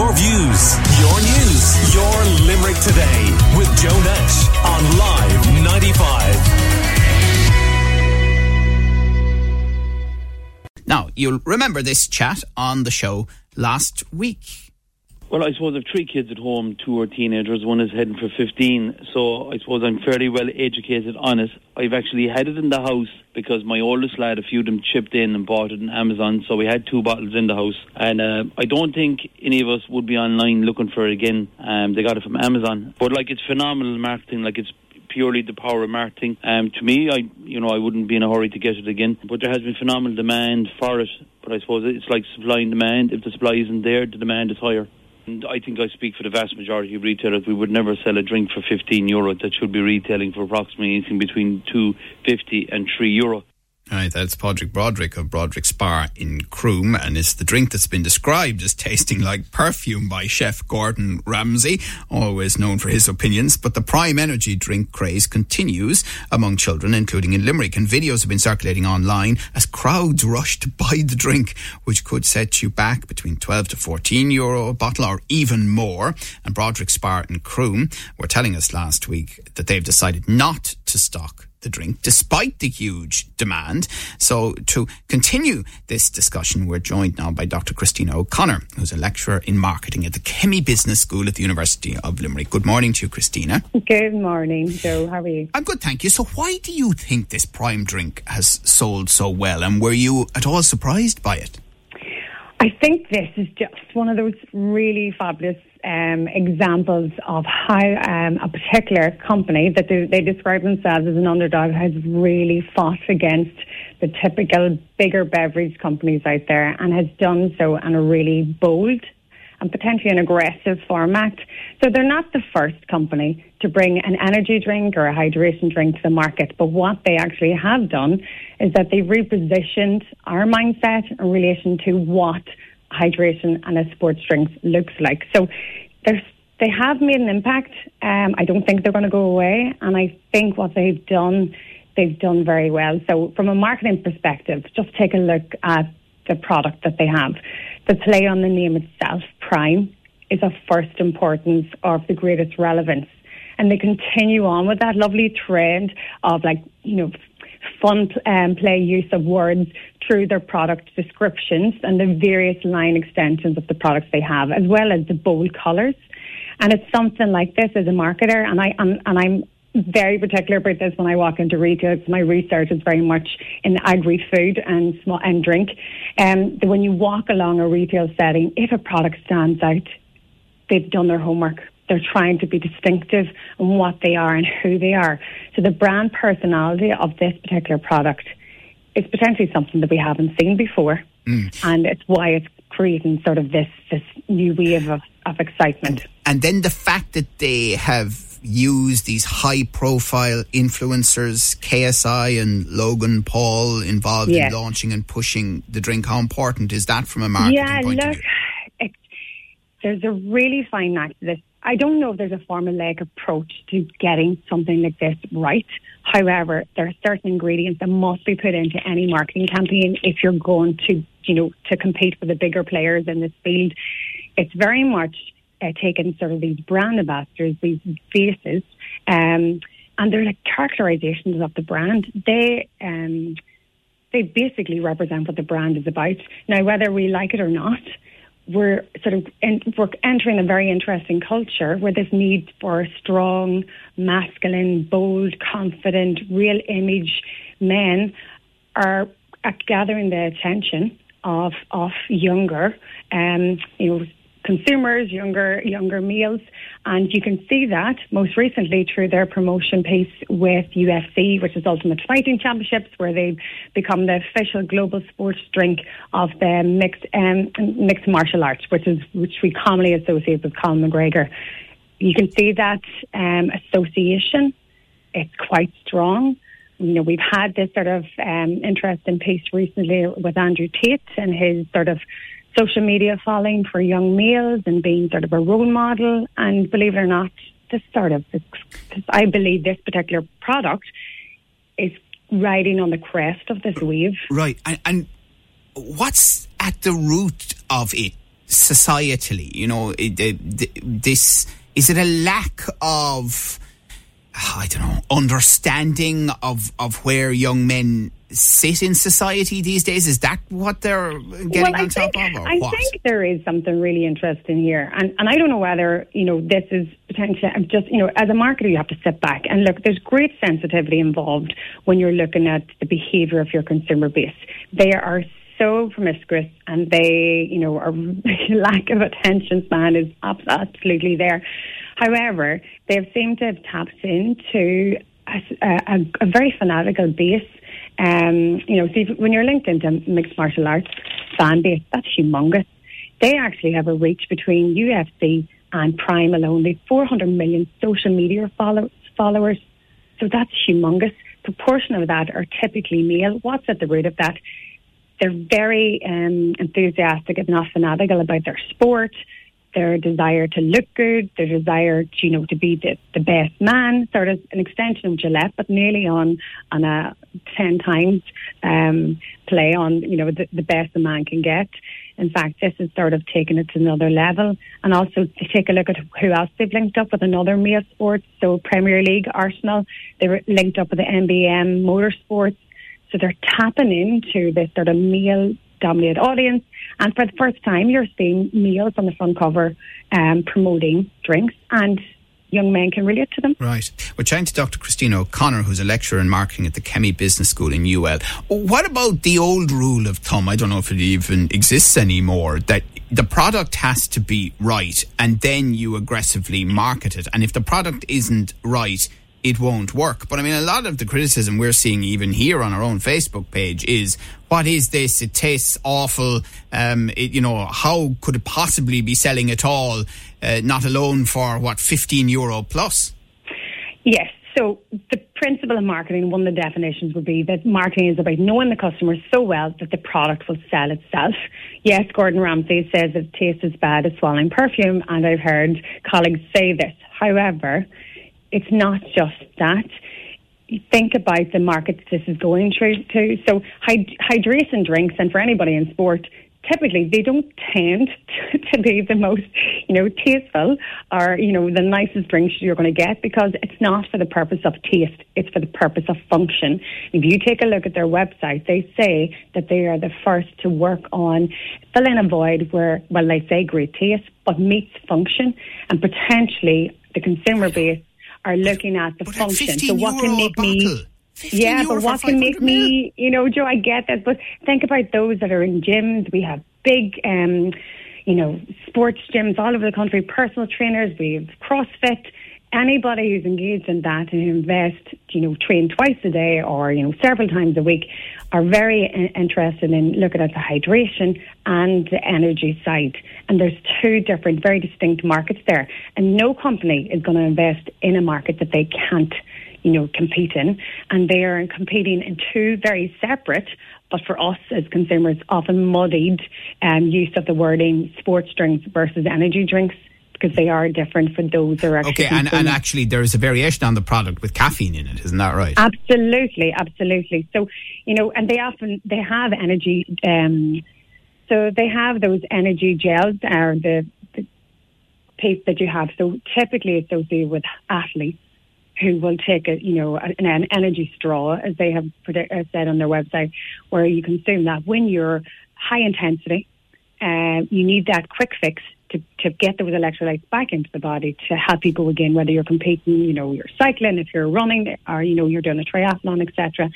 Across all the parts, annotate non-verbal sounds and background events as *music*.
Your views, your news, your Limerick today with Joe Nash on Live 95. Now, you'll remember this chat on the show last week. Well, I suppose I've three kids at home, two are teenagers, one is heading for 15, so I suppose I'm fairly well educated on it. I've actually had it in the house because my oldest lad, a few of them chipped in and bought it on Amazon, so we had two bottles in the house. And uh, I don't think any of us would be online looking for it again. Um, they got it from Amazon. But, like, it's phenomenal marketing, like, it's purely the power of marketing. Um, to me, I you know I wouldn't be in a hurry to get it again, but there has been phenomenal demand for it. But I suppose it's like supply and demand. If the supply isn't there, the demand is higher. And I think I speak for the vast majority of retailers. We would never sell a drink for 15 euro that should be retailing for approximately anything between 250 and 3 euro. Right, that's Padraig Broderick of Broderick Spa in Croom, and it's the drink that's been described as tasting like perfume by chef Gordon Ramsay, always known for his opinions. But the prime energy drink craze continues among children, including in Limerick, and videos have been circulating online as crowds rush to buy the drink, which could set you back between 12 to 14 euro a bottle or even more. And Broderick Spa in Croom were telling us last week that they've decided not to stock the drink despite the huge demand. So to continue this discussion, we're joined now by Dr. Christina O'Connor, who's a lecturer in marketing at the Kemmy Business School at the University of Limerick. Good morning to you, Christina. Good morning, Joe. How are you? I'm good, thank you. So why do you think this prime drink has sold so well and were you at all surprised by it? I think this is just one of those really fabulous um, examples of how um, a particular company that they, they, describe themselves as an underdog has really fought against the typical bigger beverage companies out there and has done so in a really bold and potentially an aggressive format. So they're not the first company to bring an energy drink or a hydration drink to the market, but what they actually have done is that they've repositioned our mindset in relation to what hydration and a sports drink looks like. So there's they have made an impact. Um, I don't think they're going to go away, and I think what they've done, they've done very well. So, from a marketing perspective, just take a look at the product that they have. The play on the name itself, Prime, is of first importance or of the greatest relevance, and they continue on with that lovely trend of like you know fun um, play use of words through their product descriptions and the various line extensions of the products they have, as well as the bold colours. And it's something like this as a marketer, and I and, and I'm very particular about this when I walk into retail. My research is very much in agri-food and small and drink. Um, when you walk along a retail setting, if a product stands out, they've done their homework they're trying to be distinctive in what they are and who they are. So the brand personality of this particular product is potentially something that we haven't seen before. Mm. And it's why it's creating sort of this this new wave of, of excitement. And then the fact that they have used these high profile influencers, KSI and Logan Paul involved yes. in launching and pushing the drink. How important is that from a marketing yeah, point look, of view? there's a really fine knack to this. I don't know if there's a formulaic approach to getting something like this right. However, there are certain ingredients that must be put into any marketing campaign if you're going to, you know, to compete with the bigger players in this field. It's very much uh, taken sort of these brand ambassadors, these faces, um, and they're like characterizations of the brand. They um, they basically represent what the brand is about. Now, whether we like it or not, we're sort of in, we're entering a very interesting culture where this need for strong, masculine, bold, confident, real image men are gathering the attention of of younger, um, you know, consumers, younger younger males, and you can see that most recently through their promotion piece with UFC, which is Ultimate Fighting Championships, where they've become the official global sports drink of the mixed um, mixed martial arts, which is which we commonly associate with Conor McGregor. You can see that um, association; it's quite strong. You know, we've had this sort of um, interesting piece recently with Andrew Tate and his sort of social media following for young males and being sort of a role model. And believe it or not, this sort of, I believe this particular product is riding on the crest of this wave. Right. And, and what's at the root of it? societally? You know, it, it, this is it a lack of I don't know understanding of of where young men sit in society these days? Is that what they're getting well, on top think, of? Or I what? think there is something really interesting here, and and I don't know whether you know this is potentially just you know as a marketer you have to sit back and look. There's great sensitivity involved when you're looking at the behaviour of your consumer base. They are so promiscuous and they, you know, our *laughs* lack of attention span is absolutely there. However, they've seemed to have tapped into a, a, a very fanatical base. Um, you know, see, when you're linked into mixed martial arts fan base, that's humongous. They actually have a reach between UFC and Prime alone. They've 400 million social media follow- followers. So that's humongous. Proportion of that are typically male. What's at the root of that? They're very um, enthusiastic, if not fanatical, about their sport, their desire to look good, their desire, to, you know, to be the, the best man. Sort of an extension of Gillette, but nearly on on a ten times um, play on, you know, the, the best a man can get. In fact, this is sort of taking it to another level. And also to take a look at who else they've linked up with another male sports. So Premier League, Arsenal, they were linked up with the NBM Motorsports. So they're tapping into this sort of male dominated audience. And for the first time, you're seeing meals on the front cover um, promoting drinks, and young men can relate to them. Right. We're chatting to Dr. Christina O'Connor, who's a lecturer in marketing at the Kemmy Business School in UL. What about the old rule of thumb? I don't know if it even exists anymore that the product has to be right and then you aggressively market it. And if the product isn't right, it won't work. But I mean, a lot of the criticism we're seeing even here on our own Facebook page is, what is this? It tastes awful. Um, it, you know, how could it possibly be selling at all? Uh, not alone for what, 15 euro plus? Yes. So the principle of marketing, one of the definitions would be that marketing is about knowing the customer so well that the product will sell itself. Yes, Gordon Ramsay says it tastes as bad as swallowing perfume, and I've heard colleagues say this. However, it's not just that. Think about the markets this is going through to. So hyd- hydration drinks, and for anybody in sport, typically they don't tend *laughs* to be the most, you know, tasteful or, you know, the nicest drinks you're going to get because it's not for the purpose of taste, it's for the purpose of function. If you take a look at their website, they say that they are the first to work on filling a void where, well, they say great taste, but meets function and potentially the consumer base are looking at the But function. 15 So what can make me yeah, but what can make 500 mil? me, you know, Joe, I get that, but think about those that are in gyms. We have big, um, you know, sports gyms all over the country, personal trainers, we have CrossFit. Anybody who's engaged in that and invest, you know, train twice a day or, you know, several times a week are very in- interested in looking at the hydration and the energy side. And there's two different, very distinct markets there. And no company is going to invest in a market that they can't you know, compete in. And they are competing in two very separate, but for us as consumers, often muddied um, use of the wording sports drinks versus energy drinks because they are different for those that are actually Okay, and, and actually, there is a variation on the product with caffeine in it, isn't that right? Absolutely, absolutely. So, you know, and they often they have energy. Um, so they have those energy gels or the, the paste that you have. So typically associated with athletes who will take a you know an, an energy straw, as they have predict, uh, said on their website, where you consume that when you're high intensity. Uh, you need that quick fix to, to get those electrolytes back into the body to help people again, whether you're competing, you know, you're cycling, if you're running, or, you know, you're doing a triathlon, etc.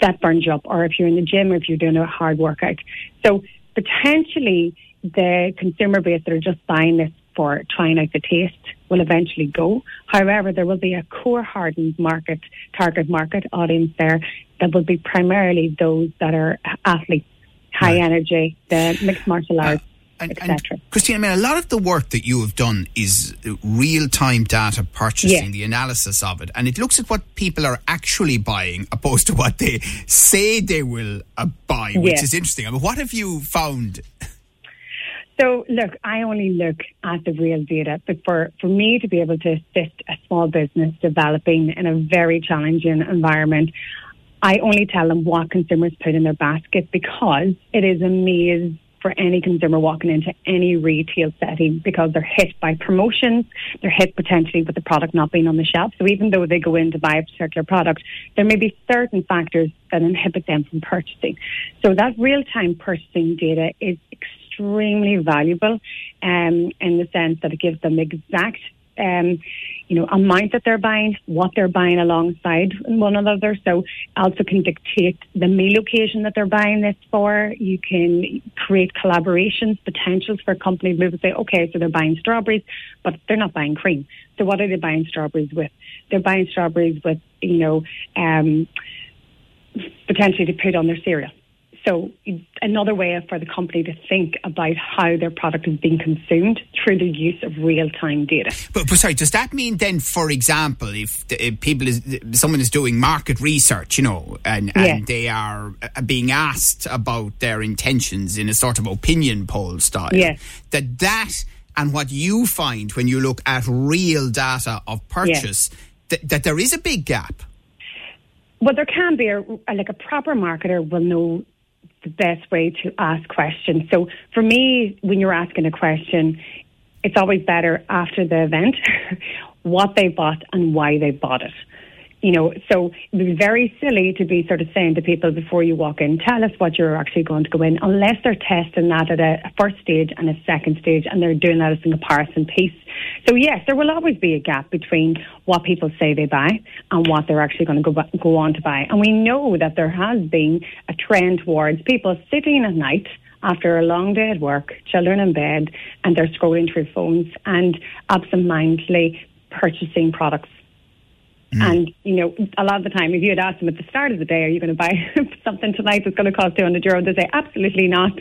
That burns you up. Or if you're in the gym or if you're doing a hard workout. So potentially the consumer base that are just buying this for trying out the taste will eventually go. However, there will be a core hardened market, target market audience there that will be primarily those that are athletes, high Right. energy, the mixed martial uh, arts, and, and Christine, I mean, a lot of the work that you have done is real time data purchasing, the analysis of it, and it looks at what people are actually buying opposed to what they say they will uh, buy, which is interesting. I mean, what have you found? So, look, I only look at the real data, but for, for me to be able to assist a small business developing in a very challenging environment, I only tell them what consumers put in their basket because it is a maze for any consumer walking into any retail setting because they're hit by promotions, they're hit potentially with the product not being on the shelf. So even though they go in to buy a particular product, there may be certain factors that inhibit them from purchasing. So that real time purchasing data is extremely valuable um, in the sense that it gives them exact um, you know, amount that they're buying, what they're buying alongside one another. So also can dictate the meal occasion that they're buying this for. You can create collaborations, potentials for companies to say, okay, so they're buying strawberries, but they're not buying cream. So what are they buying strawberries with? They're buying strawberries with, you know, um, potentially to put on their cereal. So another way for the company to think about how their product is being consumed through the use of real-time data. But, but sorry, does that mean then, for example, if, the, if people is someone is doing market research, you know, and, and they are uh, being asked about their intentions in a sort of opinion poll style, yes. that that and what you find when you look at real data of purchase, th- that there is a big gap. Well, there can be a, like a proper marketer will know the best way to ask questions. So for me, when you're asking a question, it's always better after the event *laughs* what they bought and why they bought it. You know, so it would be very silly to be sort of saying to people before you walk in, tell us what you're actually going to go in, unless they're testing that at a first stage and a second stage and they're doing that as a comparison piece. So yes, there will always be a gap between what people say they buy and what they're actually going to go, go on to buy. And we know that there has been a trend towards people sitting at night after a long day at work, children in bed, and they're scrolling through phones and absentmindedly purchasing products Mm. And, you know, a lot of the time, if you had asked them at the start of the day, are you going to buy *laughs* something tonight that's going to cost 200 euro? They say, absolutely not.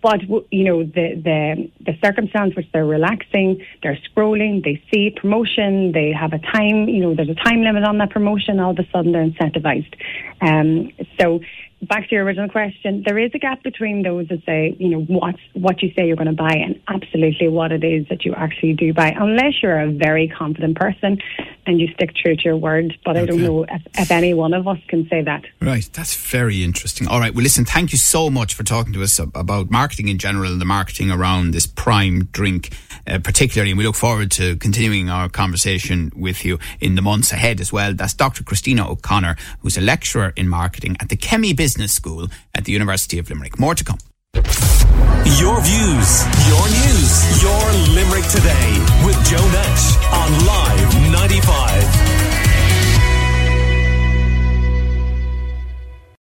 But, you know, the, the, the circumstance which they're relaxing, they're scrolling, they see promotion, they have a time, you know, there's a time limit on that promotion, all of a sudden they're incentivized. Um, so back to your original question, there is a gap between those that say, you know, what what you say you're going to buy and absolutely what it is that you actually do buy, unless you're a very confident person and you stick true to your word. But okay. I don't know if, if, any one of us can say that. Right, that's very interesting. All right, well, listen, thank you so much for talking to us about marketing in general and the marketing around this prime drink, uh, particularly. And we look forward to continuing our conversation with you in the months ahead as well. That's Dr. Christina O'Connor, who's a lecturer in marketing at the Business Business School at the University of Limerick. More to come. Your views, your news, your Limerick today with Joe Nash on Live 95.